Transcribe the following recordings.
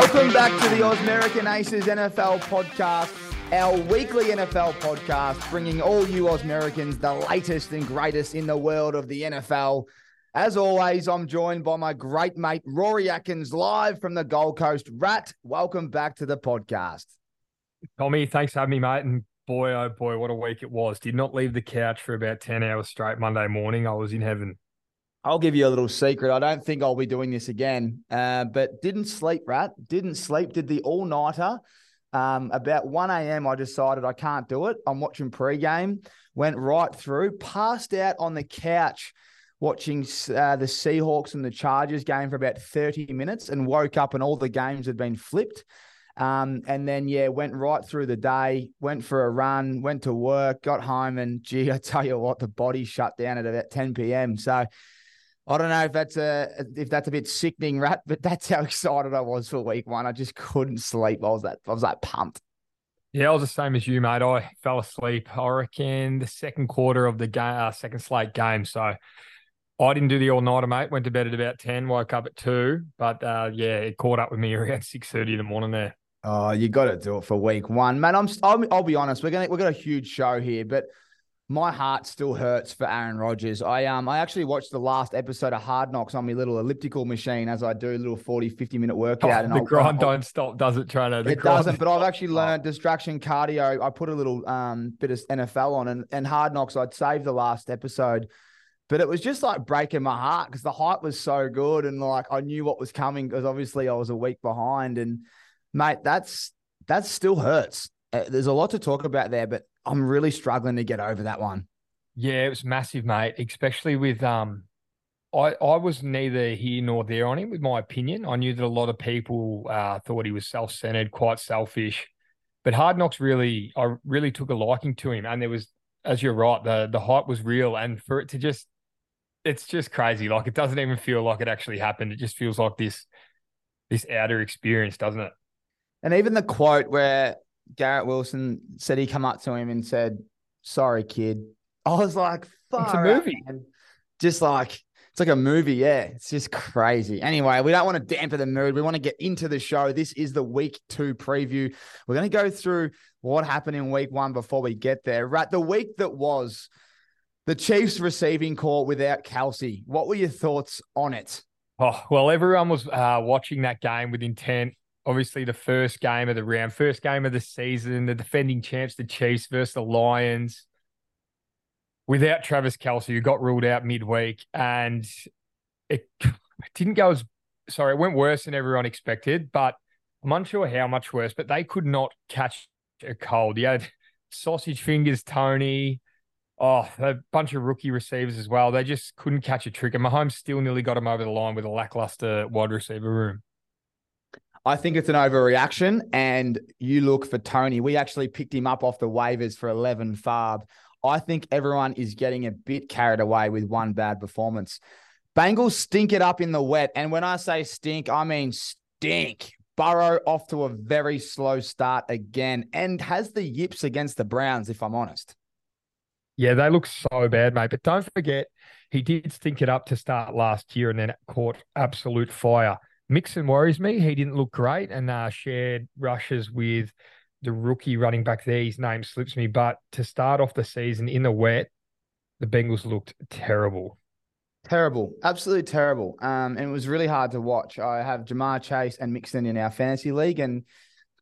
Welcome back to the Ausmerican Aces NFL podcast, our weekly NFL podcast, bringing all you Ausmericans the latest and greatest in the world of the NFL. As always, I'm joined by my great mate, Rory Atkins, live from the Gold Coast. Rat, welcome back to the podcast. Tommy, thanks for having me, mate. And boy, oh boy, what a week it was. Did not leave the couch for about 10 hours straight Monday morning. I was in heaven. I'll give you a little secret. I don't think I'll be doing this again, uh, but didn't sleep, Rat. Didn't sleep. Did the all nighter. Um, about 1 a.m., I decided I can't do it. I'm watching pregame, went right through, passed out on the couch watching uh, the Seahawks and the Chargers game for about 30 minutes and woke up and all the games had been flipped. Um, and then, yeah, went right through the day, went for a run, went to work, got home, and gee, I tell you what, the body shut down at about 10 p.m. So, I don't know if that's a if that's a bit sickening, rat, but that's how excited I was for week one. I just couldn't sleep. I was that I was like pumped. Yeah, I was the same as you, mate. I fell asleep. I reckon the second quarter of the game, uh, second slate game. So I didn't do the all nighter, mate. Went to bed at about ten. Woke up at two. But uh, yeah, it caught up with me around six thirty in the morning there. Oh, you got to do it for week one, man. I'm. I'll, I'll be honest. We're gonna we've got a huge show here, but my heart still hurts for Aaron Rodgers. I um I actually watched the last episode of Hard Knocks on my little elliptical machine as I do a little 40, 50 minute workout. Oh, and the I'll, grind I'll, don't stop, does it, Trainer? The it doesn't, but I've actually learned distraction cardio. I put a little um bit of NFL on and, and Hard Knocks. I'd saved the last episode. But it was just like breaking my heart because the hype was so good and like I knew what was coming because obviously I was a week behind. And mate, that's that still hurts. Uh, there's a lot to talk about there, but I'm really struggling to get over that one. Yeah, it was massive, mate. Especially with um, I I was neither here nor there on him with my opinion. I knew that a lot of people uh, thought he was self centered, quite selfish. But Hard Knocks really, I really took a liking to him, and there was, as you're right, the the hype was real, and for it to just, it's just crazy. Like it doesn't even feel like it actually happened. It just feels like this, this outer experience, doesn't it? And even the quote where Garrett Wilson said he come up to him and said, "Sorry, kid." I was like, "It's a movie." Out, just like it's like a movie, yeah. It's just crazy. Anyway, we don't want to dampen the mood. We want to get into the show. This is the week two preview. We're going to go through what happened in week one before we get there. Right, the week that was the Chiefs receiving call without Kelce. What were your thoughts on it? Oh well, everyone was uh, watching that game with intent obviously the first game of the round, first game of the season, the defending champs, the Chiefs versus the Lions. Without Travis Kelce, who got ruled out midweek, and it, it didn't go as sorry, it went worse than everyone expected, but I'm unsure how much worse. But they could not catch a cold. You had sausage fingers, Toney. Oh, a bunch of rookie receivers as well. They just couldn't catch a trick. And Mahomes still nearly got him over the line with a lackluster wide receiver room. I think it's an overreaction. And you look for Toney. We actually picked him up off the waivers for 11 farb. I think everyone is getting a bit carried away with one bad performance. Bengals stink it up in the wet. And when I say stink, I mean stink. Burrow off to a very slow start again and has the yips against the Browns, if I'm honest. Yeah, they look so bad, mate. But don't forget, he did stink it up to start last year and then caught absolute fire. Mixon worries me. He didn't look great and uh, shared rushes with the rookie running back there. His name slips me. But to start off the season in the wet, the Bengals looked terrible. Terrible, absolutely terrible. Um, and it was really hard to watch. I have Ja'Marr Chase and Mixon in our fantasy league, and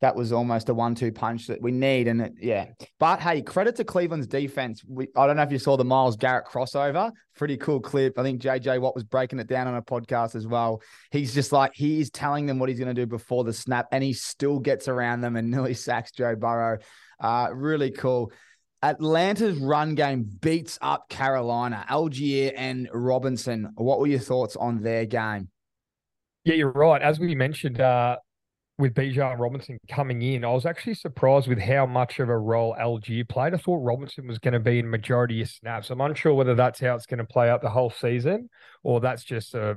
that was almost a one-two punch that we need. And it, yeah, but hey, credit to Cleveland's defense. We, I don't know if you saw the Myles Garrett crossover. Pretty cool clip. I think JJ Watt was breaking it down on a podcast as well. He's just like he is telling them what he's going to do before the snap, and he still gets around them and nearly sacks Joe Burrow. Uh, really cool. Atlanta's run game beats up Carolina, Allgeier and Robinson. What were your thoughts on their game? Yeah, you're right. As we mentioned, uh, with Bijan Robinson coming in, I was actually surprised with how much of a role Allgeier played. I thought Robinson was going to be in majority of snaps. I'm unsure whether that's how it's going to play out the whole season or that's just a uh,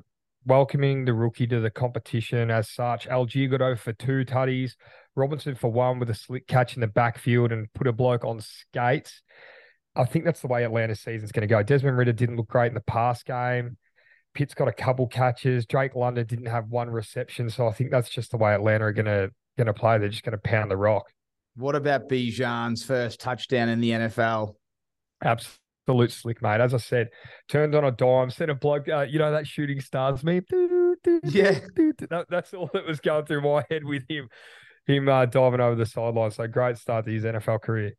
welcoming the rookie to the competition as such. Allgeier got over for two tutties, Robinson for one with a slick catch in the backfield and put a bloke on skates. I think that's the way Atlanta season's going to go. Desmond Ridder didn't look great in the past game. Pitts got a couple catches. Drake London didn't have one reception, so I think that's just the way Atlanta are gonna gonna play. They're just gonna pound the rock. What about Bijan's first touchdown in the NFL? Absolute slick, mate. As I said, turned on a dime, sent a bloke, uh, you know, that shooting stars meme. Yeah. That, that's all that was going through my head with him, him uh, diving over the sideline. So great start to his NFL career.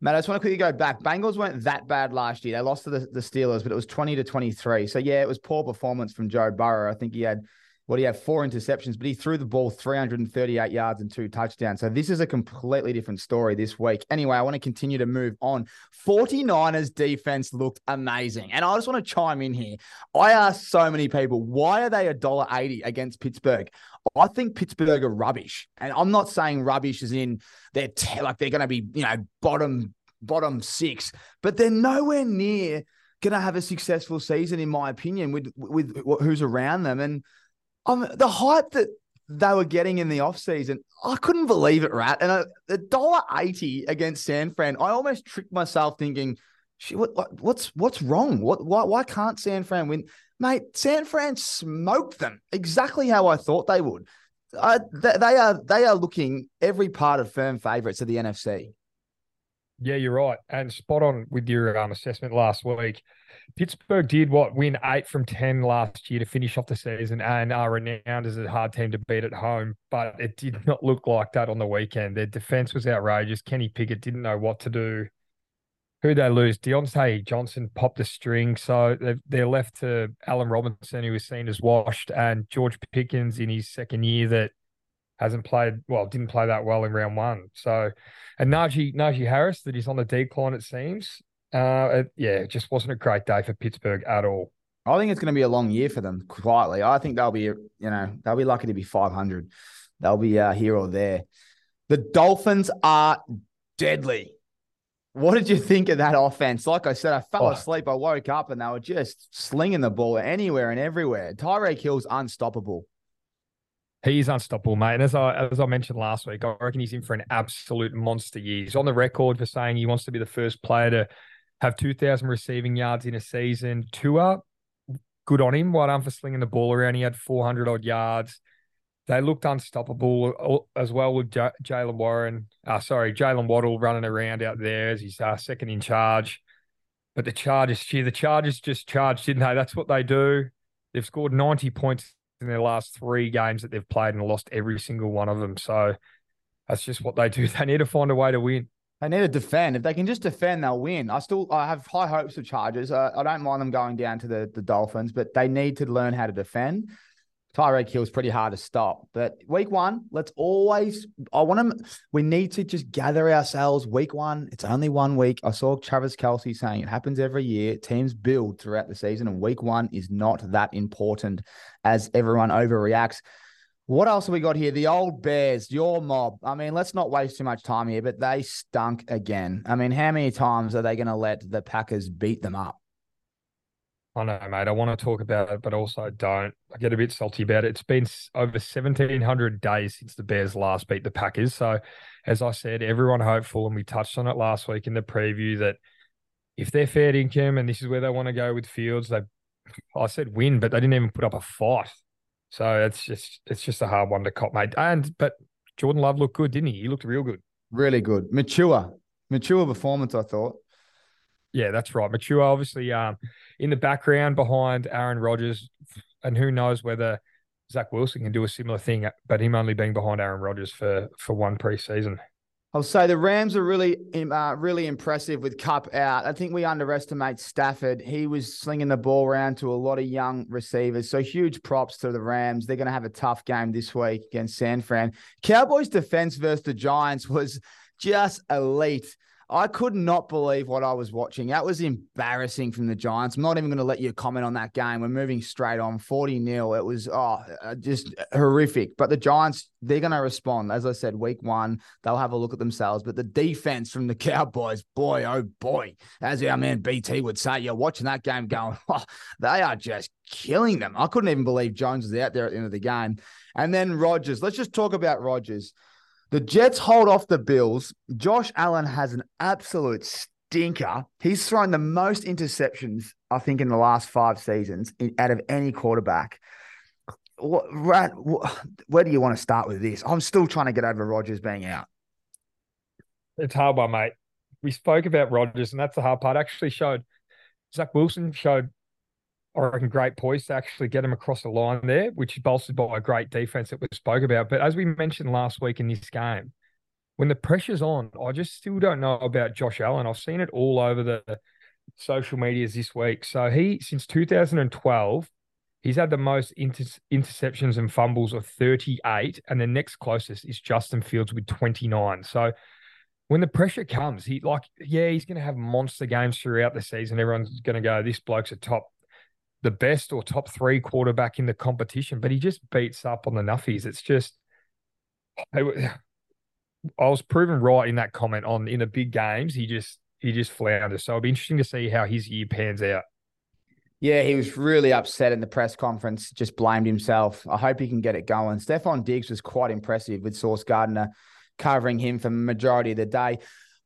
Matt, I just want to quickly go back. Bengals weren't that bad last year. They lost to the, the Steelers, but it was 20 to 23. So, yeah, it was poor performance from Joe Burrow. I think he had what he had four interceptions, but he threw the ball 338 yards and two touchdowns. So this is a completely different story this week. Anyway, I want to continue to move on. 49ers defense looked amazing. And I just want to chime in here. I asked so many people, why are they $1.80 against Pittsburgh? I think Pittsburgh are rubbish. And I'm not saying rubbish is in they're te- like they're going to be, you know, bottom bottom six, but they're nowhere near going to have a successful season in my opinion with with who's around them and the hype that they were getting in the offseason, I couldn't believe it, Rat. And a dollar eighty against San Fran, I almost tricked myself thinking, what, what's what's wrong? What why why can't San Fran win? Mate, San Fran smoked them exactly how I thought they would. They, they are they are looking every part of firm favourites of the NFC. Yeah, you're right, and spot on with your um, assessment last week. Pittsburgh did what win eight from ten last year to finish off the season, and are renowned as a hard team to beat at home. But it did not look like that on the weekend. Their defense was outrageous. Kenny Pickett didn't know what to do. Who they lose? Diontae Johnson popped a string, so they're left to Allen Robinson, who was seen as washed, and George Pickens in his second year that hasn't played well, didn't play that well in round one. So, and Najee Najee Harris that is on the decline, it seems. Uh, it, yeah, it just wasn't a great day for Pittsburgh at all. I think it's going to be a long year for them. Quietly, I think they'll be, you know, they'll be lucky to be 500. They'll be uh, here or there. The Dolphins are deadly. What did you think of that offense? Like I said, I fell oh. asleep. I woke up and they were just slinging the ball anywhere and everywhere. Tyreek Hill's unstoppable. He's unstoppable, mate. And as I as I mentioned last week, I reckon he's in for an absolute monster year. He's on the record for saying he wants to be the first player to have 2,000 receiving yards in a season. Tua, good on him. Well done for slinging the ball around. He had 400 odd yards. They looked unstoppable as well with J- Jaylen Warren. Uh, sorry, Jaylen Waddle running around out there as he's uh, second in charge. But the Chargers, gee, the Chargers just charged, didn't they? That's what they do. They've scored 90 points in their last three games that they've played and lost every single one of them. So that's just what they do. They need to find a way to win. They need to defend. If they can just defend, they'll win. I still I have high hopes of Chargers. Uh, I don't mind them going down to the, the Dolphins, but they need to learn how to defend. Tyreek Hill's pretty hard to stop. But week one, let's always. I want to. We need to just gather ourselves. Week one, it's only one week. I saw Travis Kelce saying it happens every year. Teams build throughout the season, and week one is not that important as everyone overreacts. What else have we got here? The old Bears, your mob. I mean, let's not waste too much time here, but they stunk again. I mean, how many times are they going to let the Packers beat them up? I know, mate. I want to talk about it, but also don't. I get a bit salty about it. It's been over 1,700 days since the Bears last beat the Packers. So, as I said, everyone hopeful, and we touched on it last week in the preview that if they're fair income and this is where they want to go with Fields, they, I said win, but they didn't even put up a fight. So it's just it's just a hard one to cop, mate. And but Jordan Love looked good, didn't he? He looked real good. Really good. Mature. Mature performance, I thought. Yeah, that's right. Mature, obviously, um, in the background behind Aaron Rodgers, and who knows whether Zach Wilson can do a similar thing, but him only being behind Aaron Rodgers for for one preseason. I'll say the Rams are really, uh, really impressive with Kupp out. I think we underestimate Stafford. He was slinging the ball around to a lot of young receivers. So huge props to the Rams. They're going to have a tough game this week against San Fran. Cowboys defense versus the Giants was just elite. I could not believe what I was watching. That was embarrassing from the Giants. I'm not even going to let you comment on that game. We're moving straight on 40 nil. It was oh, uh, just horrific. But the Giants, they're going to respond. As I said, week one, they'll have a look at themselves. But the defense from the Cowboys, boy, oh boy, as our man BT would say, you're watching that game going, oh, they are just killing them. I couldn't even believe Jones was out there at the end of the game. And then Rodgers. Let's just talk about Rodgers. The Jets hold off the Bills. Josh Allen has an absolute stinker. He's thrown the most interceptions, I think, in the last five seasons in, out of any quarterback. What, Rat, where do you want to start with this? I'm still trying to get over Rodgers being out. It's hard one, mate. We spoke about Rodgers, and that's the hard part. Actually, showed Zach Wilson showed, I reckon, great poise to actually get him across the line there, which is bolstered by a great defense that we spoke about. But as we mentioned last week in this game, when the pressure's on, I just still don't know about Josh Allen. I've seen it all over the social medias this week. So he, since 2012, he's had the most inter- interceptions and fumbles of 38, and the next closest is Justin Fields with 29. So when the pressure comes, he like, yeah, he's going to have monster games throughout the season. Everyone's going to go, this bloke's a top, the best or top three quarterback in the competition, but he just beats up on the nuffies. It's just, I was proven right in that comment on in the big games. He just, he just flounders. So it'll be interesting to see how his year pans out. Yeah, he was really upset in the press conference, just blamed himself. I hope he can get it going. Stefon Diggs was quite impressive with Sauce Gardner covering him for majority of the day.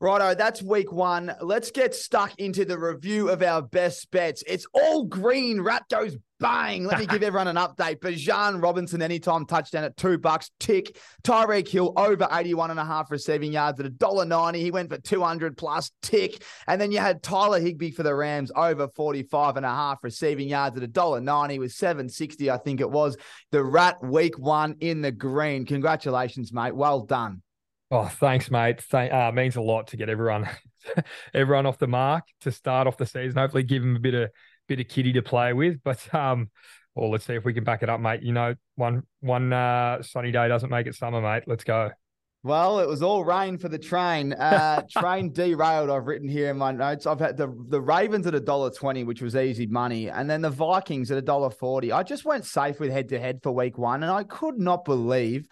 Righto, that's week one. Let's get stuck into the review of our best bets. It's all green. Rat goes bang. Let me give everyone an update. Bijan Robinson, anytime touchdown at two bucks. Tick. Tyreek Hill over 81 and a half receiving yards at a dollar ninety. He went for 200 plus. Tick. And then you had Tyler Higbee for the Rams over 45 and a half receiving yards at a dollar ninety with 760, I think it was. The Rat week one in the green. Congratulations, mate. Well done. Oh, thanks, mate. Thank, uh, means a lot to get everyone, everyone off the mark to start off the season. Hopefully, give them a bit of bit of kitty to play with. But um, well, let's see if we can back it up, mate. You know, one one uh, sunny day doesn't make it summer, mate. Let's go. Well, it was all rain for the train. Uh, train derailed. I've written here in my notes. I've had the the Ravens at a dollar twenty, which was easy money, and then the Vikings at a dollar forty. I just went safe with head to head for week one, and I could not believe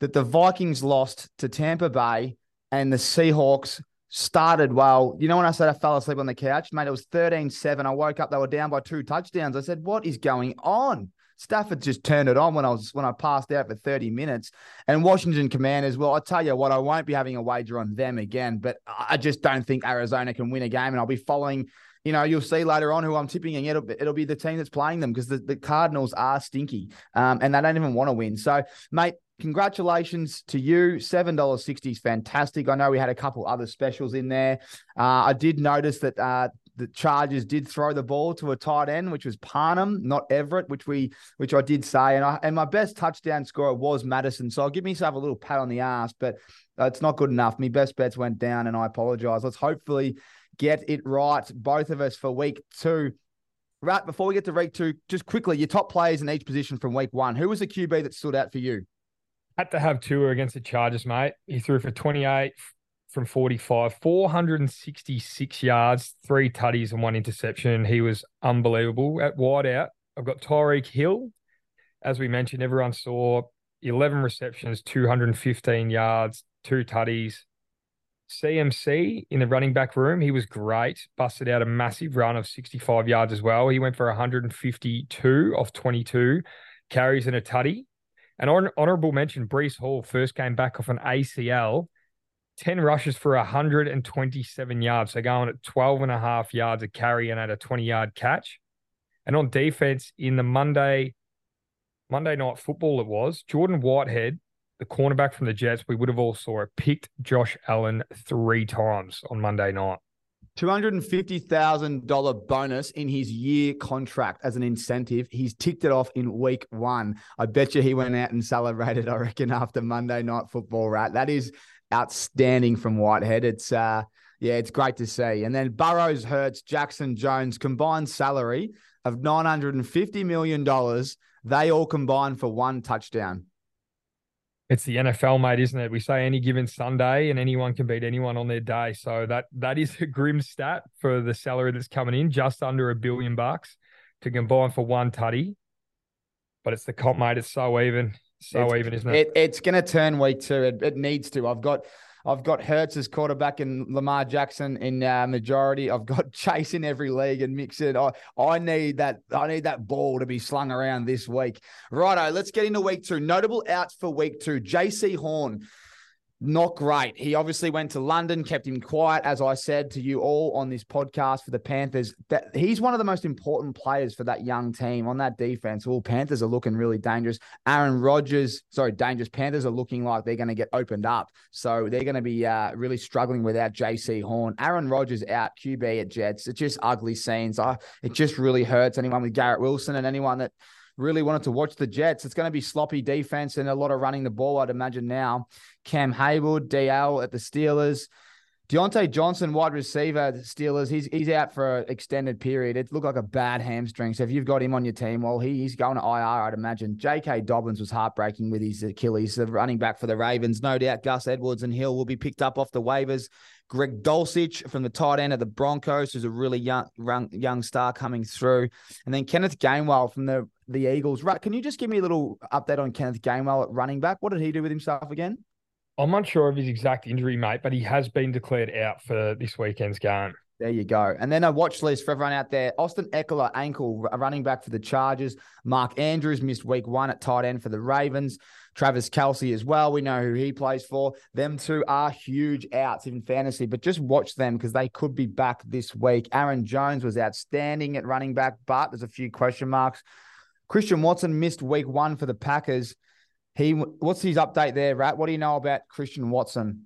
that the Vikings lost to Tampa Bay and the Seahawks started well. You know, when I said I fell asleep on the couch, mate, it was 13 7. I woke up, they were down by two touchdowns. I said, What is going on? Stafford just turned it on when I was when I passed out for 30 minutes. And Washington Commanders, well, I tell you what, I won't be having a wager on them again, but I just don't think Arizona can win a game. And I'll be following, you know, you'll see later on who I'm tipping, and it'll, it'll be the team that's playing them because the, the Cardinals are stinky um, and they don't even want to win. So, mate, congratulations to you. $7.60 is fantastic. I know we had a couple other specials in there. Uh, I did notice that uh, the Chargers did throw the ball to a tight end, which was Parham, not Everett, which we which I did say. And I and my best touchdown scorer was Madison. So I'll give myself a little pat on the ass, but it's not good enough. My best bets went down, and I apologize. Let's hopefully get it right, both of us, for week two. Right, before we get to week two, just quickly, your top players in each position from week one. Who was the QB that stood out for you? Had to have Tua against the Chargers, mate. He threw for 28 from 45, 466 yards, three tutties and one interception. He was unbelievable. At wideout, I've got Tyreek Hill. As we mentioned, everyone saw 11 receptions, 215 yards, two tutties. CMC in the running back room, he was great. Busted out a massive run of 65 yards as well. He went for 152 off 22 carries and a tutty. An honorable mention, Breece Hall first came back off an ACL, 10 rushes for 127 yards. So going at 12 and a half yards a carry and at a 20 yard catch. And on defense in the Monday, Monday night football, it was Jordan Whitehead, the cornerback from the Jets. We would have all saw it, picked Josh Allen three times on Monday night. $250,000 bonus in his year contract as an incentive. He's ticked it off in week one. I bet you he went out and celebrated, I reckon, after Monday night football, right? That is outstanding from Whitehead. It's, uh, yeah, it's great to see. And then Burrows, Hurts, Jackson, Jones combined salary of $950 million. They all combined for one touchdown it's the NFL, mate, isn't it? We say any given Sunday and anyone can beat anyone on their day. So that that is a grim stat for the salary that's coming in, just under a billion bucks to combine for one tutty. But it's the comp, mate. It's so even, so it's, even, isn't it? it it's going to turn week two. It, it needs to. I've got I've got Hurts as quarterback and Lamar Jackson in uh, majority. I've got Chase in every league and Mixon. I, I need that. I need that ball to be slung around this week. Righto, let's get into week two. Notable outs for week two. Jaycee Horn. Not great. He obviously went to London, kept him quiet, as I said to you all on this podcast for the Panthers. That he's one of the most important players for that young team on that defense. All Panthers are looking really dangerous. Aaron Rodgers, sorry, dangerous. Panthers are looking like they're going to get opened up, so they're going to be uh, really struggling without Jaycee Horn. Aaron Rodgers out, QB at Jets. It's just ugly scenes. I, it just really hurts anyone with Garrett Wilson and anyone that really wanted to watch the Jets. It's going to be sloppy defense and a lot of running the ball, I'd imagine now. Cam Heyward, DL at the Steelers. Diontae Johnson, wide receiver, Steelers, he's he's out for an extended period. It looked like a bad hamstring. So if you've got him on your team, well, he, he's going to IR, I'd imagine. J.K. Dobbins was heartbreaking with his Achilles, the running back for the Ravens. No doubt Gus Edwards and Hill will be picked up off the waivers. Greg Dulcich from the tight end of the Broncos, who's a really young, young, young star coming through. And then Kenneth Gainwell from the, the Eagles. Right, can you just give me a little update on Kenneth Gainwell at running back? What did he do with himself again? I'm unsure of his exact injury, mate, but he has been declared out for this weekend's game. There you go. And then a watch list for everyone out there. Austin Ekeler, ankle, running back for the Chargers. Mark Andrews missed week one at tight end for the Ravens. Travis Kelce as well. We know who he plays for. Them two are huge outs in fantasy, but just watch them because they could be back this week. Aaron Jones was outstanding at running back, but there's a few question marks. Christian Watson missed week one for the Packers. He, what's his update there, Rat? What do you know about Christian Watson?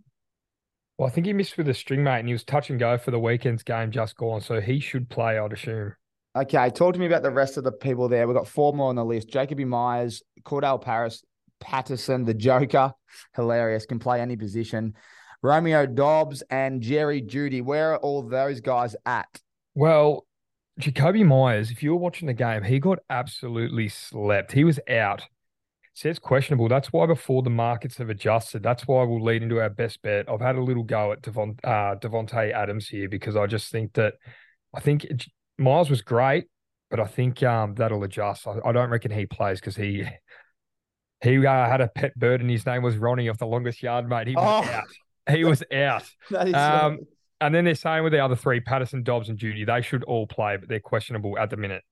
Well, I think he missed with a string, mate, and he was touch and go for the weekend's game just gone. So he should play, I'd assume. Okay, talk to me about the rest of the people there. We've got four more on the list. Jakobi Myers, Cordell Paris, Patterson, the Joker, hilarious, can play any position. Romeo Doubs and Jerry Jeudy, Where are all those guys at? Well, Jakobi Myers, if you were watching the game, he got absolutely slept. He was out says questionable. That's why before the markets have adjusted, that's why we'll lead into our best bet. I've had a little go at Devon, uh, Davante Adams here because I just think that I think Myers was great, but I think um, that'll adjust. I, I don't reckon he plays because he he uh, had a pet bird and his name was Ronnie off the longest yard, mate. He was oh. out. He was out. um, and then they're saying with the other three, Patterson, Doubs, and Jeudy, they should all play, but they're questionable at the minute.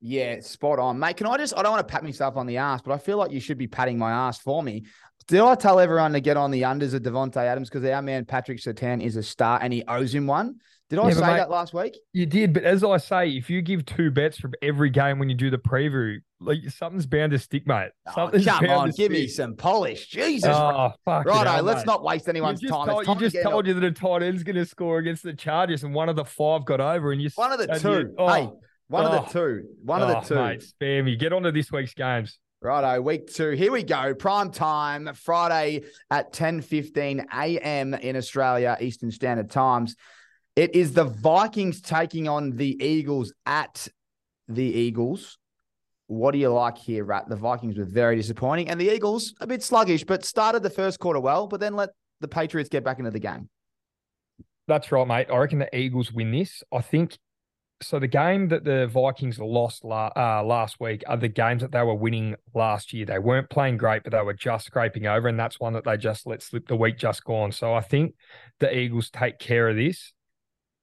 Yeah, spot on, mate. Can I just? I don't want to pat myself on the ass, but I feel like you should be patting my ass for me. Did I tell everyone to get on the unders of Davante Adams because our man Patrick Surtain is a star and he owes him one? Did I yeah, say mate, that last week? You did, but as I say, if you give two bets from every game when you do the preview, like something's bound to stick, mate. Oh, something's come on, give stick. me some polish, Jesus! Oh, fuck Righto, let's mate. not waste anyone's time. Told, time you just told you that a tight end's going to score against the Chargers, and one of the five got over, and you one of the two. You, oh, hey, one oh, of the oh. two. One oh, of the oh, two. Mate, spare me. Get on to this week's games. Righto, week two. Here we go. Prime time, Friday at 10 15 a.m. in Australia, Eastern Standard Times. It is the Vikings taking on the Eagles at the Eagles. What do you like here, Rat? The Vikings were very disappointing, and the Eagles a bit sluggish, but started the first quarter well, but then let the Patriots get back into the game. That's right, mate. I reckon the Eagles win this. I think so the game that the Vikings lost la- uh, last week are the games that they were winning last year. They weren't playing great, but they were just scraping over, and that's one that they just let slip the week just gone. So I think the Eagles take care of this.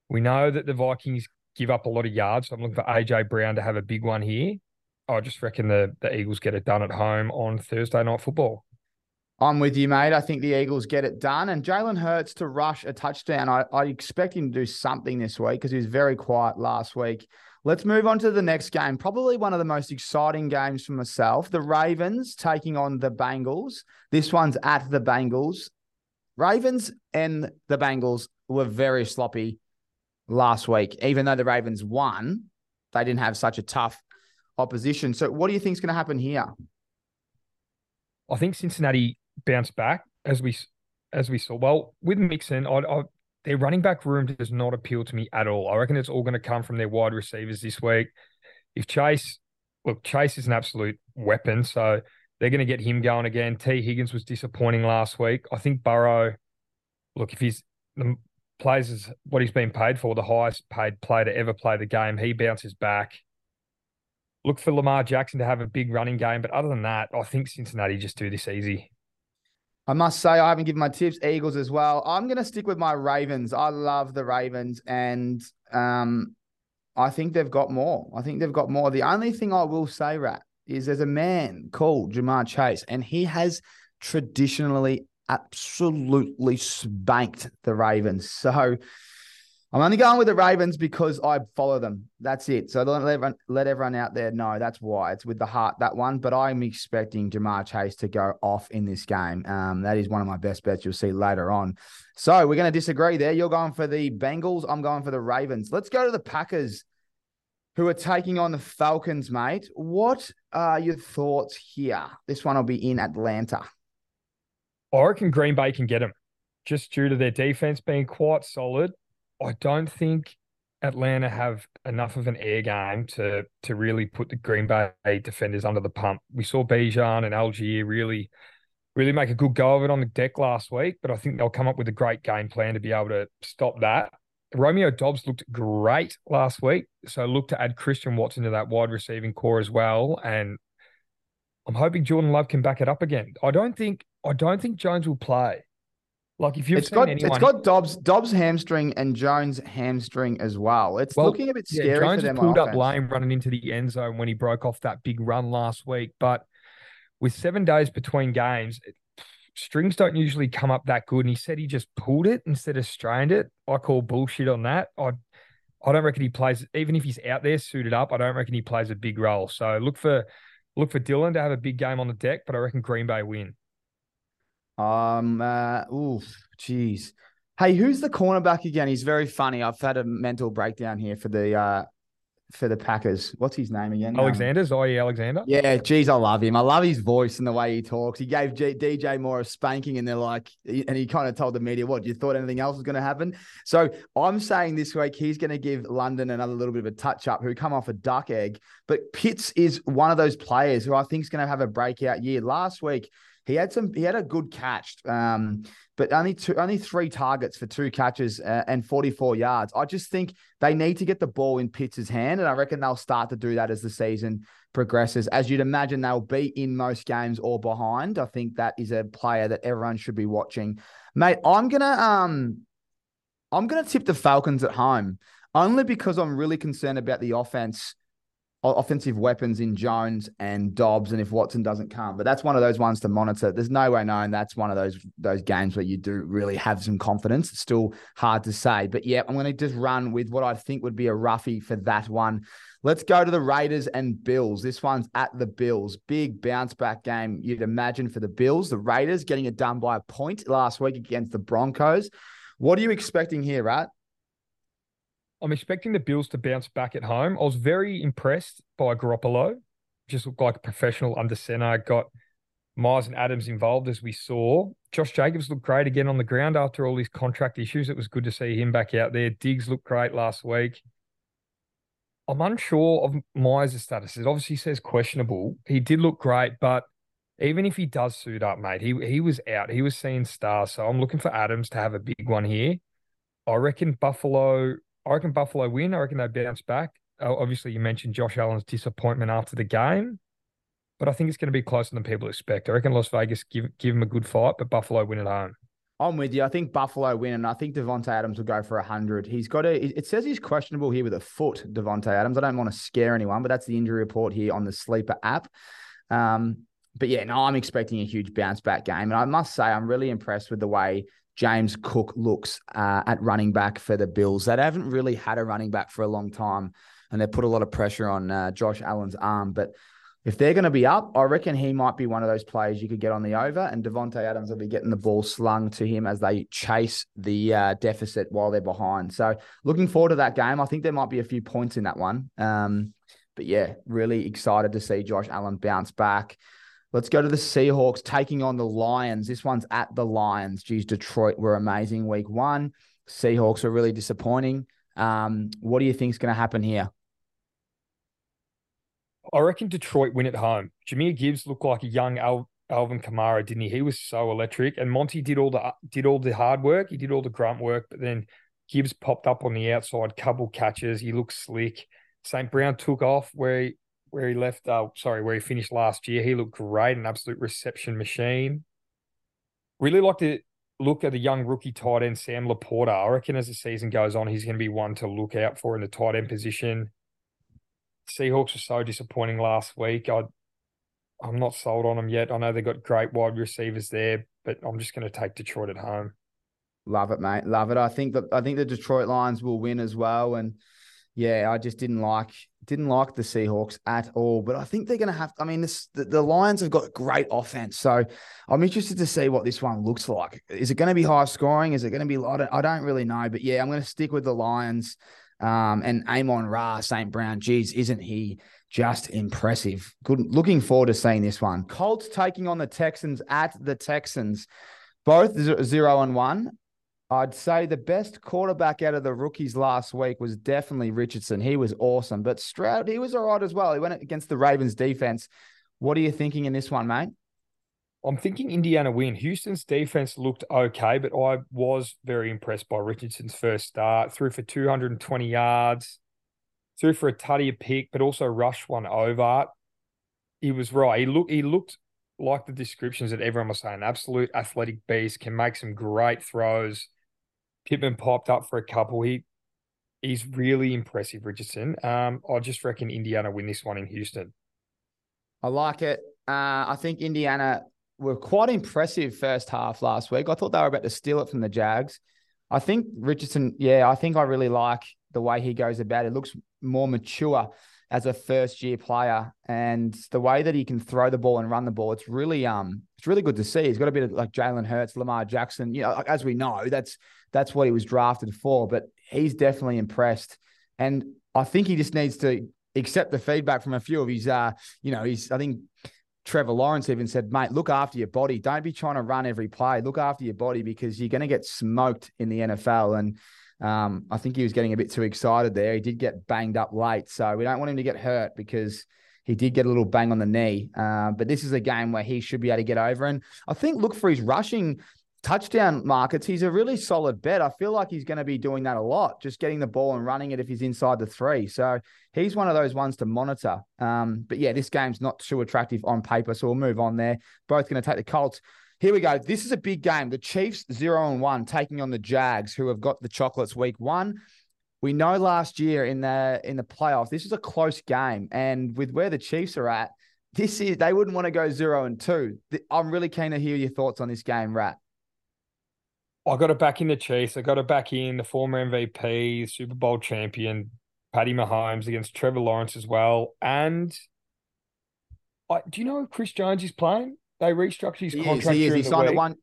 We know that the Vikings give up a lot of yards. So I'm looking for AJ Brown to have a big one here. I just reckon the, the Eagles get it done at home on Thursday night football. I'm with you, mate. I think the Eagles get it done. And Jalen Hurts to rush a touchdown. I, I expect him to do something this week because he was very quiet last week. Let's move on to the next game. Probably one of the most exciting games for myself. The Ravens taking on the Bengals. This one's at the Bengals. Ravens and the Bengals were very sloppy last week. Even though the Ravens won, they didn't have such a tough opposition. So, what do you think is going to happen here? I think Cincinnati bounce back as we as we saw. Well, with Mixon, I, I, their running back room does not appeal to me at all. I reckon it's all going to come from their wide receivers this week. If Chase, look, Chase is an absolute weapon, so they're going to get him going again. Tee Higgins was disappointing last week. I think Burrow, look, if he's the plays is what he's been paid for, the highest paid player to ever play the game, he bounces back look for Lamar Jackson to have a big running game. But other than that, I think Cincinnati just do this easy. I must say, I haven't given my tips. Eagles as well. I'm going to stick with my Ravens. I love the Ravens, and um, I think they've got more. I think they've got more. The only thing I will say, Rat, is there's a man called Ja'Marr Chase, and he has traditionally absolutely spanked the Ravens. So I'm only going with the Ravens because I follow them. That's it. So let everyone, let everyone out there know that's why it's with the heart that one. But I'm expecting Ja'Marr Chase to go off in this game. Um, that is one of my best bets. You'll see later on. So we're going to disagree there. You're going for the Bengals. I'm going for the Ravens. Let's go to the Packers, who are taking on the Falcons, mate. What are your thoughts here? This one will be in Atlanta. I reckon Green Bay can get them just due to their defense being quite solid I don't think Atlanta have enough of an air game to to really put the Green Bay defenders under the pump. We saw Bijan and Allgeier really really make a good go of it on the deck last week, but I think they'll come up with a great game plan to be able to stop that. Romeo Doubs looked great last week, so look to add Christian Watson to that wide receiving core as well. And I'm hoping Jordan Love can back it up again. I don't think I don't think Jones will play. Like if you've it's got anyone... it's got Doubs Doubs hamstring and Jones hamstring as well. It's well, looking a bit scary yeah, Jones for them. pulled up lane running into the end zone when he broke off that big run last week. But with seven days between games, strings don't usually come up that good. And he said he just pulled it instead of strained it. I call bullshit on that. I I don't reckon he plays even if he's out there suited up. I don't reckon he plays a big role. So look for look for Dillon to have a big game on the deck. But I reckon Green Bay win. Um, uh, oof, jeez. Hey, who's the cornerback again? He's very funny. I've had a mental breakdown here for the uh for the Packers. What's his name again? Alexander, um, Jaire Alexander. Yeah, geez, I love him. I love his voice and the way he talks. He gave G- DJ Moore a spanking, and they're like, and he kind of told the media, "What you thought anything else was going to happen?" So I'm saying this week he's going to give London another little bit of a touch up. Who come off a duck egg, but Pitts is one of those players who I think is going to have a breakout year. Last week he had some. He had a good catch, um, but only two, only three targets for two catches uh, and 44 yards. I just think they need to get the ball in Pitts' hand, and I reckon they'll start to do that as the season progresses. As you'd imagine, they'll be in most games or behind. I think that is a player that everyone should be watching, mate. I'm gonna um, I'm gonna tip the Falcons at home only because I'm really concerned about the offense offensive weapons in Jones and Doubs, and if Watson doesn't come, but that's one of those ones to monitor. There's no way knowing that's one of those those games where you do really have some confidence. It's still hard to say, but yeah, I'm going to just run with what I think would be a roughie for that one. Let's go to the Raiders and Bills. This one's at the Bills. Big bounce back game, you'd imagine, for the Bills. The Raiders getting it done by a point last week against the Broncos. What are you expecting here, Rat? I'm expecting the Bills to bounce back at home. I was very impressed by Garoppolo. Just looked like a professional under center. Got Myers and Adams involved as we saw. Josh Jacobs looked great again on the ground after all these contract issues. It was good to see him back out there. Diggs looked great last week. I'm unsure of Myers' status. It obviously says questionable. He did look great, but even if he does suit up, mate, he he was out. He was seeing stars. So I'm looking for Adams to have a big one here. I reckon Buffalo I reckon Buffalo win. I reckon they bounce back. Obviously, you mentioned Josh Allen's disappointment after the game, but I think it's going to be closer than people expect. I reckon Las Vegas give give them a good fight, but Buffalo win at home. I'm with you. I think Buffalo win, and I think Davante Adams will go for hundred. He's got a. It says he's questionable here with a foot. Davante Adams. I don't want to scare anyone, but that's the injury report here on the Sleeper app. Um, but yeah, no, I'm expecting a huge bounce back game, and I must say I'm really impressed with the way James Cook looks uh, at running back for the Bills. They haven't really had a running back for a long time, and they put a lot of pressure on uh, Josh Allen's arm. But if they're going to be up, I reckon he might be one of those players you could get on the over, and Davante Adams will be getting the ball slung to him as they chase the uh, deficit while they're behind. So looking forward to that game. I think there might be a few points in that one. Um, but yeah, really excited to see Josh Allen bounce back. Let's go to the Seahawks taking on the Lions. This one's at the Lions. Geez, Detroit were amazing week one. Seahawks are really disappointing. Um, what do you think is going to happen here? I reckon Detroit win at home. Jahmyr Gibbs looked like a young Al- Alvin Kamara, didn't he? He was so electric, and Monty did all the did all the hard work. He did all the grunt work, but then Gibbs popped up on the outside, couple catches. He looked slick. St. Brown took off where he, where he left, uh, sorry, where he finished last year. He looked great, an absolute reception machine. Really like to look at the young rookie tight end, Sam LaPorta. I reckon as the season goes on, he's going to be one to look out for in the tight end position. Seahawks were so disappointing last week. I, I'm not sold on them yet. I know they've got great wide receivers there, but I'm just going to take Detroit at home. Love it, mate. Love it. I think that I think the Detroit Lions will win as well. And yeah, I just didn't like didn't like the Seahawks at all. But I think they're going to have. I mean, this the, the Lions have got great offense, so I'm interested to see what this one looks like. Is it going to be high scoring? Is it going to be? I don't, I don't really know. But yeah, I'm going to stick with the Lions. Um, and Amon Ra St. Brown, geez, isn't he just impressive? Good. Looking forward to seeing this one. Colts taking on the Texans at the Texans, both zero and one. I'd say the best quarterback out of the rookies last week was definitely Richardson. He was awesome, but Stroud, he was all right as well. He went against the Ravens defense. What are you thinking in this one, mate? I'm thinking Indiana win. Houston's defense looked okay, but I was very impressed by Richardson's first start. Threw for 220 yards, threw for a tutty pick, but also rushed one over. He was right. He looked he looked like the descriptions that everyone was saying. Absolute athletic beast, can make some great throws Pittman popped up for a couple. He he's really impressive, Richardson. Um, I just reckon Indiana win this one in Houston. I like it. Uh, I think Indiana were quite impressive first half last week. I thought they were about to steal it from the Jags. I think Richardson, yeah, I think I really like the way he goes about it. it looks more mature as a first year player and the way that he can throw the ball and run the ball it's really um it's really good to see he's got a bit of like Jalen Hurts Lamar Jackson you know as we know that's that's what he was drafted for but he's definitely impressed and I think he just needs to accept the feedback from a few of his uh you know he's I think Trevor Lawrence even said, mate, look after your body. Don't be trying to run every play. Look after your body because you're going to get smoked in the NFL. And um, I think he was getting a bit too excited there. He did get banged up late, so we don't want him to get hurt because he did get a little bang on the knee. Uh, but this is a game where he should be able to get over. And I think look for his rushing touchdown markets. He's a really solid bet. I feel like he's going to be doing that a lot, just getting the ball and running it if he's inside the three. So he's one of those ones to monitor. Um, but yeah, this game's not too attractive on paper, so we'll move on there. Both going to take the Colts. Here we go. This is a big game. The Chiefs zero and one taking on the Jags, who have got the chocolates week one. We know last year in the in the playoffs, this is a close game, and with where the Chiefs are at, this is they wouldn't want to go zero and two. I'm really keen to hear your thoughts on this game, Rat. I got it back in the Chiefs. I got it back in the former MVP, Super Bowl champion, Patty Mahomes against Trevor Lawrence as well. And I, do you know Chris Jones is playing? They restructured his he contract. Is, he is. He signed week. a one.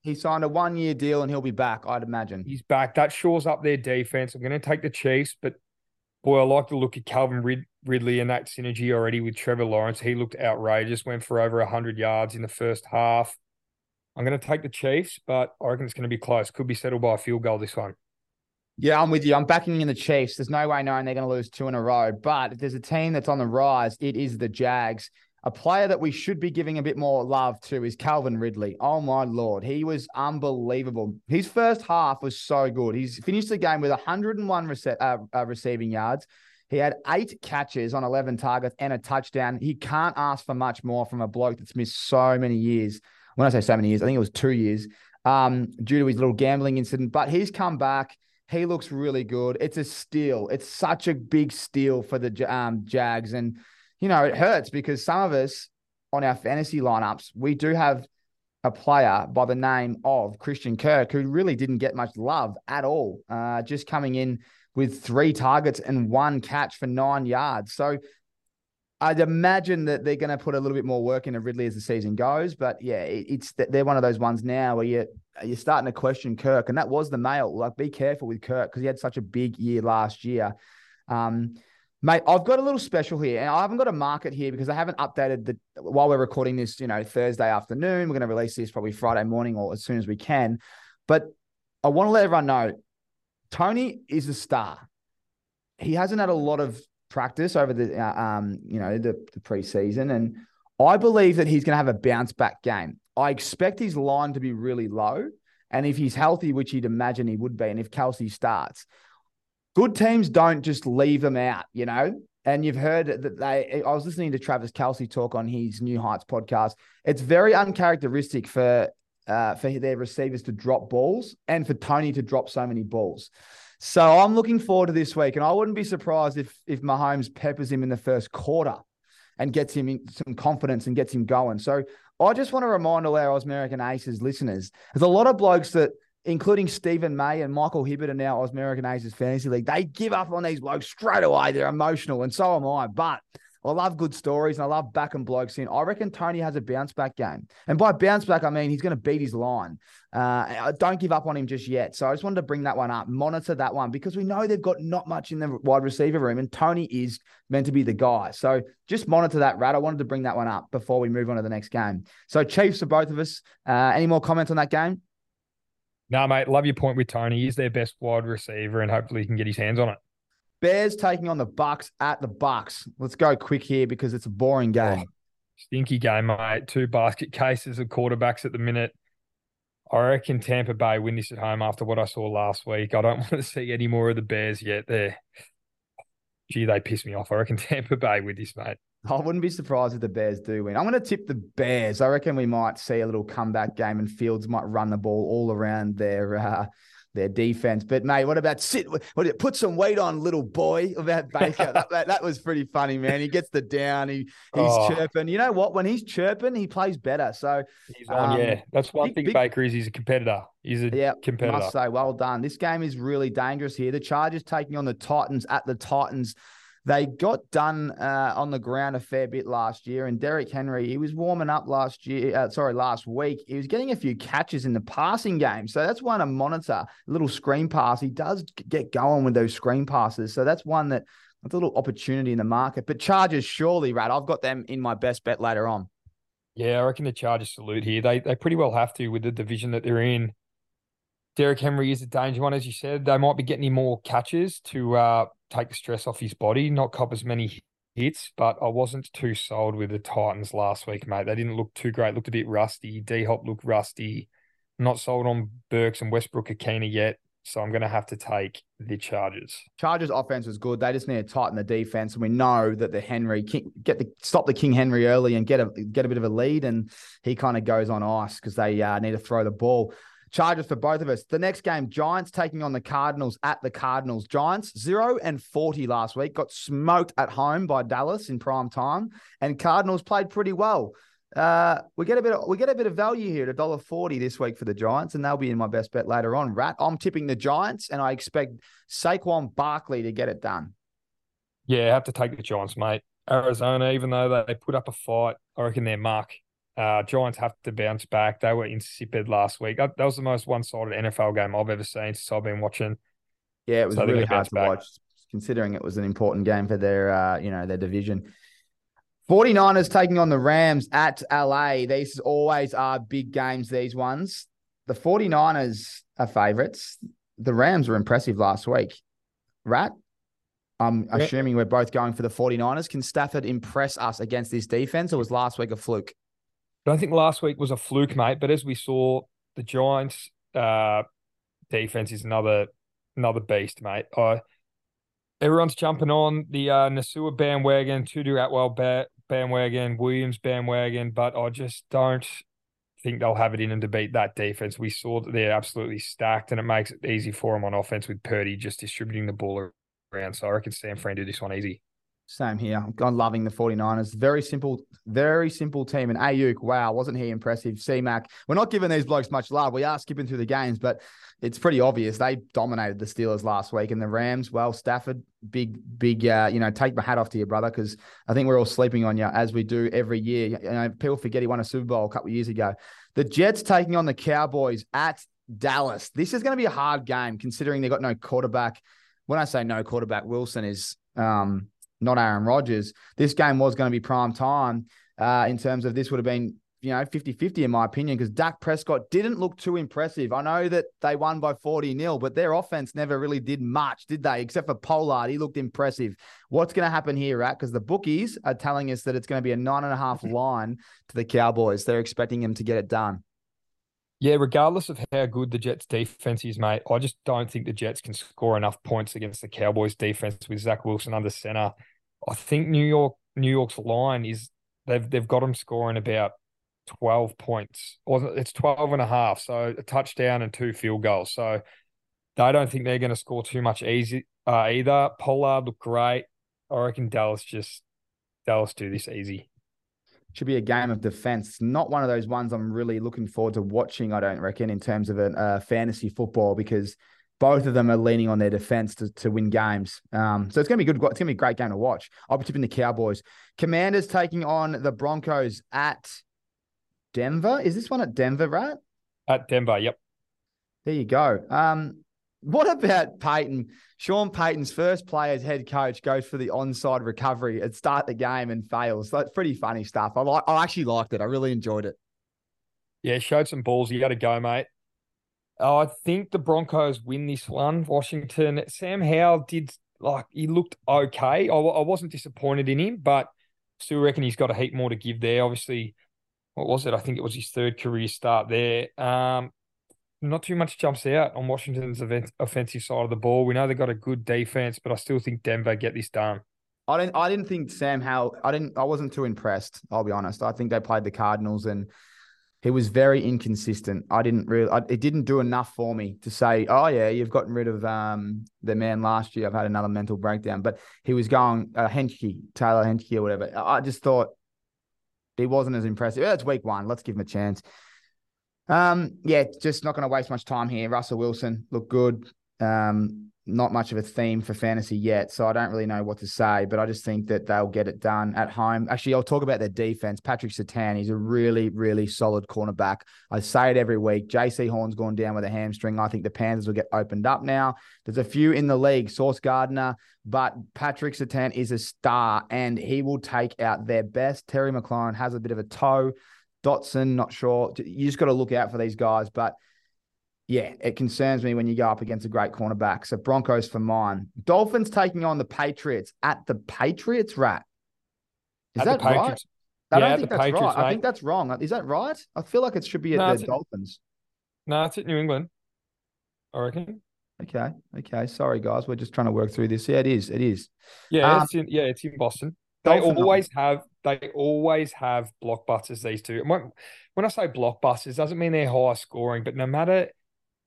He signed a one year deal and he'll be back. I'd imagine he's back. That shores up their defense. I'm going to take the Chiefs, but boy, I like the look at Calvin Rid- Ridley and that synergy already with Trevor Lawrence. He looked outrageous. Went for over hundred yards in the first half. I'm going to take the Chiefs, but I reckon it's going to be close. Could be settled by a field goal this one. Yeah, I'm with you. I'm backing in the Chiefs. There's no way knowing they're going to lose two in a row. But if there's a team that's on the rise, it is the Jags. A player that we should be giving a bit more love to is Calvin Ridley. Oh my lord, he was unbelievable. His first half was so good. He's finished the game with 101 rece- uh, uh, receiving yards. He had eight catches on 11 targets and a touchdown. He can't ask for much more from a bloke that's missed so many years. When I say so many years, I think it was two years um, due to his little gambling incident. But he's come back. He looks really good. It's a steal. It's such a big steal for the um, Jags. And you know, it hurts because some of us on our fantasy lineups, we do have a player by the name of Christian Kirk who really didn't get much love at all, uh, just coming in with three targets and one catch for nine yards. So I'd imagine that they're going to put a little bit more work into Ridley as the season goes. But yeah, it's they're one of those ones now where you you're starting to question Kirk, and that was the mail. Like, be careful with Kirk because he had such a big year last year. Um, Mate, I've got a little special here, and I haven't got a market here because I haven't updated the while we're recording this. You know, Thursday afternoon. We're going to release this probably Friday morning or as soon as we can. But I want to let everyone know, Toney is a star. He hasn't had a lot of practice over the uh, um you know the, the preseason, and I believe that he's going to have a bounce back game. I expect his line to be really low, and if he's healthy, which you'd imagine he would be, and if Kelce starts good teams don't just leave them out, you know. And you've heard that they. I was listening to Travis Kelce talk on his New Heights podcast. It's very uncharacteristic for uh, for their receivers to drop balls and for Toney to drop so many balls. So I'm looking forward to this week, and I wouldn't be surprised if if Mahomes peppers him in the first quarter. and gets him some confidence and gets him going. So I just want to remind all our Ausmerican Aces listeners, there's a lot of blokes that including Stephen May and Michael Hibbert are now Ausmerican Aces Fantasy League. They give up on these blokes straight away. They're emotional, and so am I. But I love good stories and I love back and blokes in. I reckon Toney has a bounce back game. And by bounce back, I mean he's going to beat his line. Uh, don't give up on him just yet. So I just wanted to bring that one up, monitor that one because we know they've got not much in the wide receiver room and Toney is meant to be the guy. So just monitor that, Rat. I wanted to bring that one up before we move on to the next game. So Chiefs for both of us. Uh, any more comments on that game? No, mate. Love your point with Toney. He's their best wide receiver and hopefully he can get his hands on it. Bears taking on the Bucs at the Bucs. Let's go quick here because it's a boring game. Oh, stinky game, mate. Two basket cases of quarterbacks at the minute. I reckon Tampa Bay win this at home after what I saw last week. I don't want to see any more of the Bears yet. There, gee, they piss me off. I reckon Tampa Bay with this, mate. I wouldn't be surprised if the Bears do win. I'm going to tip the Bears. I reckon we might see a little comeback game, and Fields might run the ball all around their uh, their defense. But mate, what about sit? What put some weight on, little boy? About Baker, that, that, that, was pretty funny, man. He gets the down. He he's oh. chirping. You know what? When he's chirping, he plays better. So he's on. Um, yeah, that's one big, thing. Big, Baker is he's a competitor. He's a yeah, competitor. Must say, well done. This game is really dangerous here. The Chargers taking on the Titans at the Titans. They got done uh, on the ground a fair bit last year, and Derrick Henry, he was warming up last year. Uh, sorry, last week. He was getting a few catches in the passing game, so that's one to monitor. A little screen pass. He does get going with those screen passes, so that's one that that's a little opportunity in the market. But Chargers, surely, Rat. I've got them in my best bet later on. Yeah, I reckon the Chargers salute here. They they pretty well have to with the division that they're in. Derrick Henry is a danger one, as you said. They might be getting more catches to uh, take the stress off his body, not cop as many hits, but I wasn't too sold with the Titans last week, mate. They didn't look too great, looked a bit rusty. D Hop looked rusty. Not sold on Burks and Westbrook-Ikhine yet. So I'm going to have to take the Chargers. Chargers offense was good. They just need to tighten the defense, and we know that the Henry get the stop the King Henry early and get a get a bit of a lead, and he kind of goes on ice because they uh, need to throw the ball. Chargers for both of us. The next game, Giants taking on the Cardinals at the Cardinals. Giants zero and forty last week, got smoked at home by Dallas in prime time, and Cardinals played pretty well. Uh, we get a bit of we get a bit of value here at dollar forty this week for the Giants, and they'll be in my best bet later on. Rat, I'm tipping the Giants, and I expect Saquon Barkley to get it done. Yeah, I have to take the Giants, mate. Arizona, even though they put up a fight, I reckon they're mark uh, Giants have to bounce back. They were insipid last week. That, that was the most one-sided NFL game I've ever seen since I've been watching. Yeah, it was so really hard to back. watch, considering it was an important game for their, uh, you know, their division. 49ers taking on the Rams at LA. These always are big games, these ones. The 49ers are favorites. The Rams were impressive last week. Rat, I'm yeah. assuming we're both going for the 49ers. Can Stafford impress us against this defense, or was last week a fluke? I don't think last week was a fluke, mate. But as we saw, the Giants' uh, defense is another another beast, mate. I, everyone's jumping on the uh, Nacua bandwagon, Tutu Atwell ba- bandwagon, Williams bandwagon, but I just don't think they'll have it in them to beat that defense. We saw that they're absolutely stacked, and it makes it easy for them on offense with Purdy just distributing the ball around. So I reckon San Fran do this one easy. Same here. I'm loving the 49ers. Very simple, very simple team. And Aiyuk, wow, wasn't he impressive? C-Mac. We're not giving these blokes much love. We are skipping through the games, but it's pretty obvious. They dominated the Steelers last week. And the Rams, well, Stafford, big, big, uh, you know, take my hat off to you, brother, because I think we're all sleeping on you as we do every year. You know, people forget he won a Super Bowl a couple of years ago. The Jets taking on the Cowboys at Dallas. This is going to be a hard game considering they've got no quarterback. When I say no quarterback, Wilson is um, not Aaron Rodgers. This game was going to be prime time uh, in terms of this would have been, you know, 50 50 in my opinion, because Dak Prescott didn't look too impressive. I know that they won by 40 nil, but their offense never really did much, did they? Except for Pollard. He looked impressive. What's going to happen here, Rat? Because the bookies are telling us that it's going to be a nine and a half line to the Cowboys. They're expecting him to get it done. Yeah, regardless of how good the Jets defense is, mate, I just don't think the Jets can score enough points against the Cowboys defense with Zach Wilson under center. I think New York New York's line is they've they've got them scoring about 12 points. Or it's 12 and a half, so a touchdown and two field goals. So they don't think they're going to score too much easy uh, either. Pollard looked great. I reckon Dallas just Dallas do this easy. Should be a game of defense. Not one of those ones I'm really looking forward to watching. I don't reckon in terms of a uh, fantasy football because both of them are leaning on their defense to, to win games. Um, so it's going to be good. It's going to be a great game to watch. I'll be tipping the Cowboys. Commanders taking on the Broncos at Denver. Is this one at Denver, right? At Denver, yep. There you go. Um, what about Payton? Sean Payton's first play as head coach goes for the onside recovery at start the game and fails. That's pretty funny stuff. I like. I actually liked it. I really enjoyed it. Yeah, showed some balls. You got to go, mate. Oh, I think the Broncos win this one. Washington. Sam Howell did like he looked okay. I, I wasn't disappointed in him, but still reckon he's got a heap more to give there. Obviously, what was it? I think it was his third career start there. Um, not too much jumps out on Washington's event, offensive side of the ball. We know they got a good defense, but I still think Denver get this done. I didn't. I didn't think Sam Howell. I didn't. I wasn't too impressed. I'll be honest. I think they played the Cardinals and he was very inconsistent. I didn't really. I, it didn't do enough for me to say, "Oh yeah, you've gotten rid of um, the man last year." I've had another mental breakdown. But he was going uh, Heinicke, Taylor Heinicke, or whatever. I just thought he wasn't as impressive. It's week one. Let's give him a chance. Um, yeah, just not going to waste much time here. Russell Wilson looked good. Um, not much of a theme for fantasy yet, so I don't really know what to say. But I just think that they'll get it done at home. Actually, I'll talk about their defense. Patrick Surtain, he's a really, really solid cornerback. I say it every week. Jaycee Horn's gone down with a hamstring. I think the Panthers will get opened up now. There's a few in the league, Sauce Gardner, but Patrick Surtain is a star, and he will take out their best. Terry McLaurin has a bit of a toe. Dotson, not sure. You just got to look out for these guys. But yeah, it concerns me when you go up against a great cornerback. So Broncos for mine. Dolphins taking on the Patriots at the Patriots, rat. Is at that right? I yeah, don't think that's right. Mate. I think that's wrong. Is that right? I feel like it should be at no, the Dolphins. No, it's at New England. I reckon. Okay. Okay. Sorry, guys. We're just trying to work through this. Yeah, it is. It is. Yeah, um, it's in, yeah, it's in Boston. They always have they always have blockbusters. These two. When, when I say blockbusters, doesn't mean they're high scoring, but no matter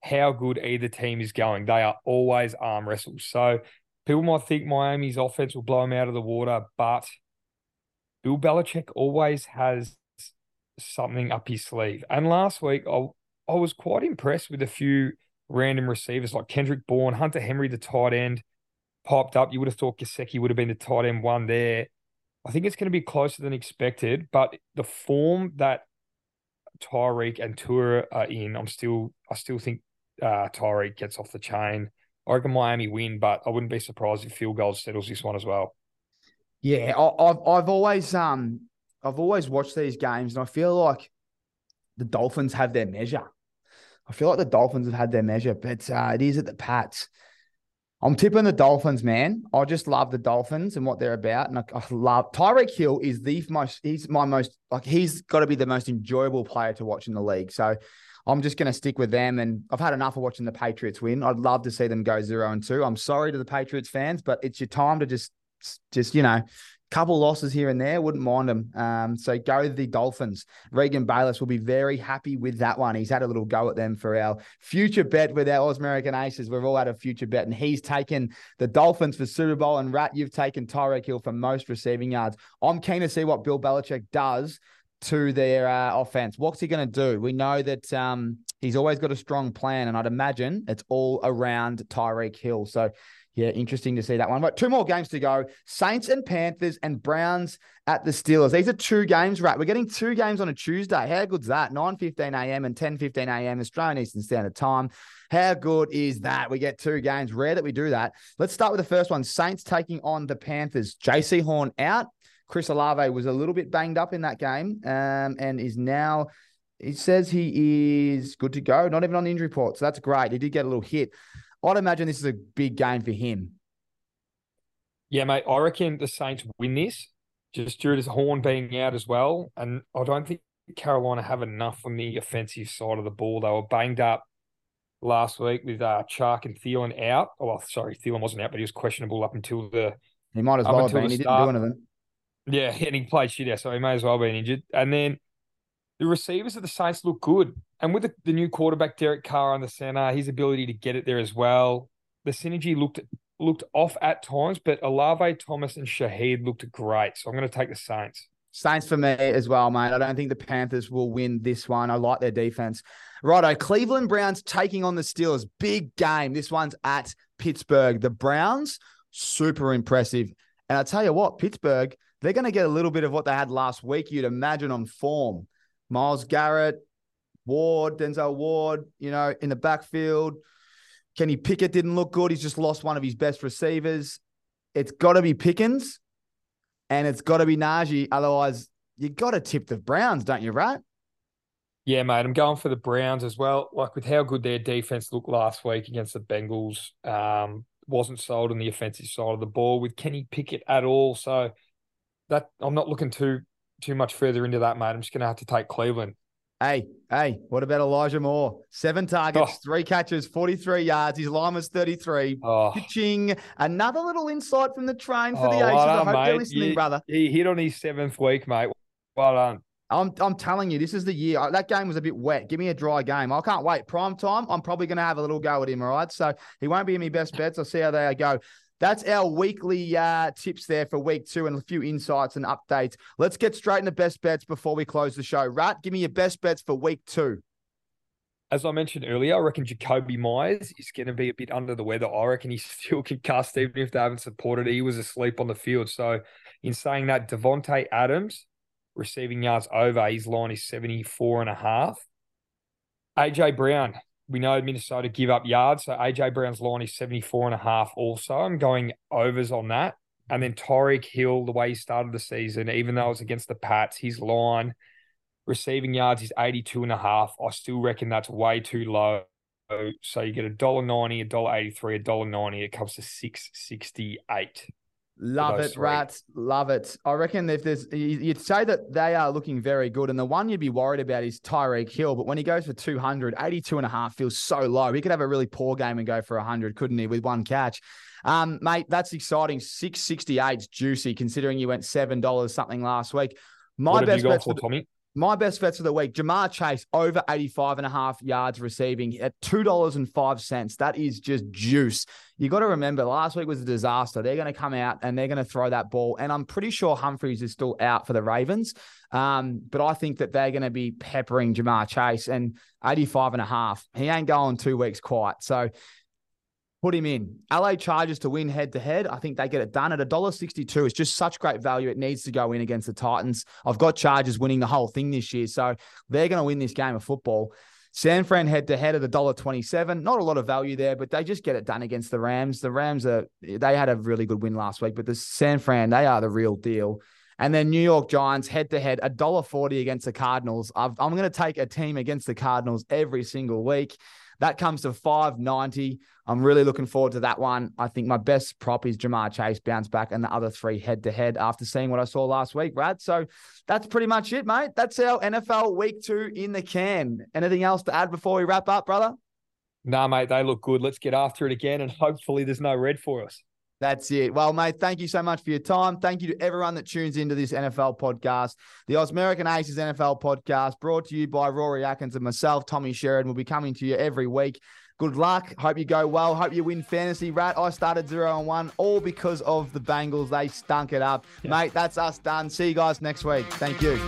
how good either team is going, they are always arm wrestles. So people might think Miami's offense will blow them out of the water, but Bill Belichick always has something up his sleeve. And last week, I I was quite impressed with a few random receivers like Kendrick Bourne, Hunter Henry, the tight end, popped up. You would have thought Gesicki would have been the tight end one there. I think it's going to be closer than expected, but the form that Tyreek and Tua are in, I'm still, I still think uh, Tyreek gets off the chain. I reckon Miami win, but I wouldn't be surprised if field goal settles this one as well. Yeah, I've I've always um I've always watched these games, and I feel like the Dolphins have their measure. I feel like the Dolphins have had their measure, but uh, it is at the Pats. I'm tipping the Dolphins, man. I just love the Dolphins and what they're about, and I, I love Tyreek Hill is the most. He's my most like he's got to be the most enjoyable player to watch in the league. So I'm just going to stick with them. And I've had enough of watching the Patriots win. I'd love to see them go zero and two. I'm sorry to the Patriots fans, but it's your time to just, just you know, couple losses here and there. Wouldn't mind them. Um, so go the Dolphins. Regan Bayless will be very happy with that one. He's had a little go at them for our future bet with our Ausmerican Aces. We've all had a future bet, and he's taken the Dolphins for Super Bowl. And Rat, you've taken Tyreek Hill for most receiving yards. I'm keen to see what Bill Belichick does to their uh, offense. What's he going to do? We know that um, he's always got a strong plan, and I'd imagine it's all around Tyreek Hill. So, yeah, interesting to see that one. But two more games to go Saints and Panthers and Browns at the Steelers. These are two games, right? We're getting two games on a Tuesday. How good's that? 9 15 a.m. and 10 15 a.m. Australian Eastern Standard Time. How good is that? We get two games. Rare that we do that. Let's start with the first one Saints taking on the Panthers. Jaycee Horn out. Chris Olave was a little bit banged up in that game um, and is now, he says he is good to go, not even on the injury report. So that's great. He did get a little hit. I'd imagine this is a big game for him. Yeah, mate. I reckon the Saints win this just due to Horn being out as well. And I don't think Carolina have enough on the offensive side of the ball. They were banged up last week with uh, Chark and Thielen out. Oh, well, sorry, Thielen wasn't out, but he was questionable up until the. He might as well have been. He didn't do anything. Yeah, and he played shit out, so he may as well be injured. And then the receivers of the Saints look good. And with the, the new quarterback, Derek Carr on the center, his ability to get it there as well, the synergy looked looked off at times, but Olave, Thomas, and Shaheed looked great. So I'm going to take the Saints. Saints for me as well, mate. I don't think the Panthers will win this one. I like their defense. Righto, Cleveland Browns taking on the Steelers. Big game. This one's at Pittsburgh. The Browns, super impressive. And I tell you what, Pittsburgh, they're going to get a little bit of what they had last week, you'd imagine, on form. Myles Garrett, Ward, Denzel Ward, you know, in the backfield. Kenny Pickett didn't look good. He's just lost one of his best receivers. It's got to be Pickens and it's got to be Najee. Otherwise, you got to tip the Browns, don't you, right? Yeah, mate. I'm going for the Browns as well. Like with how good their defense looked last week against the Bengals, um, wasn't sold on the offensive side of the ball with Kenny Pickett at all. So that I'm not looking too too much further into that, mate. I'm just going to have to take Cleveland. Hey, hey, what about Elijah Moore? Seven targets, oh. three catches, 43 yards. His line was 33. Oh. Pitching. Another little insight from the train for oh, the Aces. Well I hope mate. you're listening, you, brother. He hit on his seventh week, mate. Well done. I'm, I'm telling you, this is the year. That game was a bit wet. Give me a dry game. I can't wait. Prime time, I'm probably going to have a little go at him, all right? So he won't be in my best bets. I'll see how they go. That's our weekly uh, tips there for week two and a few insights and updates. Let's get straight into best bets before we close the show. Rat, give me your best bets for week two. As I mentioned earlier, I reckon Jakobi Meyers is going to be a bit under the weather. I reckon he still can cast, even if they haven't supported. He was asleep on the field. So, in saying that, Davante Adams receiving yards over, his line is 74 and a half. AJ Brown, we know Minnesota give up yards. So AJ Brown's line is 74 and a half also. I'm going overs on that. And then Tyreek Hill, the way he started the season, even though it was against the Pats, his line receiving yards is 82 and a half. I still reckon that's way too low. So you get a dollar ninety, a dollar eighty three, a dollar ninety. It comes to six sixty eight. Love it, rats. Love it. I reckon if there's, you'd say that they are looking very good. And the one you'd be worried about is Tyreek Hill. But when he goes for 200, 82 and a half feels so low. He could have a really poor game and go for 100, couldn't he, with one catch? Um, mate, that's exciting. 668 juicy, considering you went $7 something last week. My what best bet for, Tommy? My best bets of the week, Ja'Marr Chase over 85 and a half yards receiving at $2.05. That is just juice. You got to remember, last week was a disaster. They're going to come out and they're going to throw that ball. And I'm pretty sure Humphries is still out for the Ravens. Um, but I think that they're going to be peppering Ja'Marr Chase and 85 and a half. He ain't going two weeks quite. So put him in. LA Chargers to win head to head. I think they get it done at $1.62. It's just such great value. It needs to go in against the Titans. I've got Chargers winning the whole thing this year. So they're going to win this game of football. San Fran head to head at $1.27. Not a lot of value there, but they just get it done against the Rams. The Rams are, they had a really good win last week, but the San Fran, they are the real deal. And then New York Giants head to head, $1.40 against the Cardinals. i am going to take a team against the Cardinals every single week. That comes to 590. I'm really looking forward to that one. I think my best prop is Ja'Marr Chase bounce back and the other three head to head after seeing what I saw last week, Brad. So that's pretty much it, mate. That's our NFL week two in the can. Anything else to add before we wrap up, brother? Nah, mate, they look good. Let's get after it again and hopefully there's no red for us. That's it. Well, mate, thank you so much for your time. Thank you to everyone that tunes into this NFL podcast, the Ausmerican Aces NFL podcast, brought to you by Rory Atkins and myself, Tommy Sheridan. We'll be coming to you every week. Good luck. Hope you go well. Hope you win fantasy. Rat, I started zero and one, all because of the Bengals. They stunk it up. Yeah. Mate, that's us done. See you guys next week. Thank you.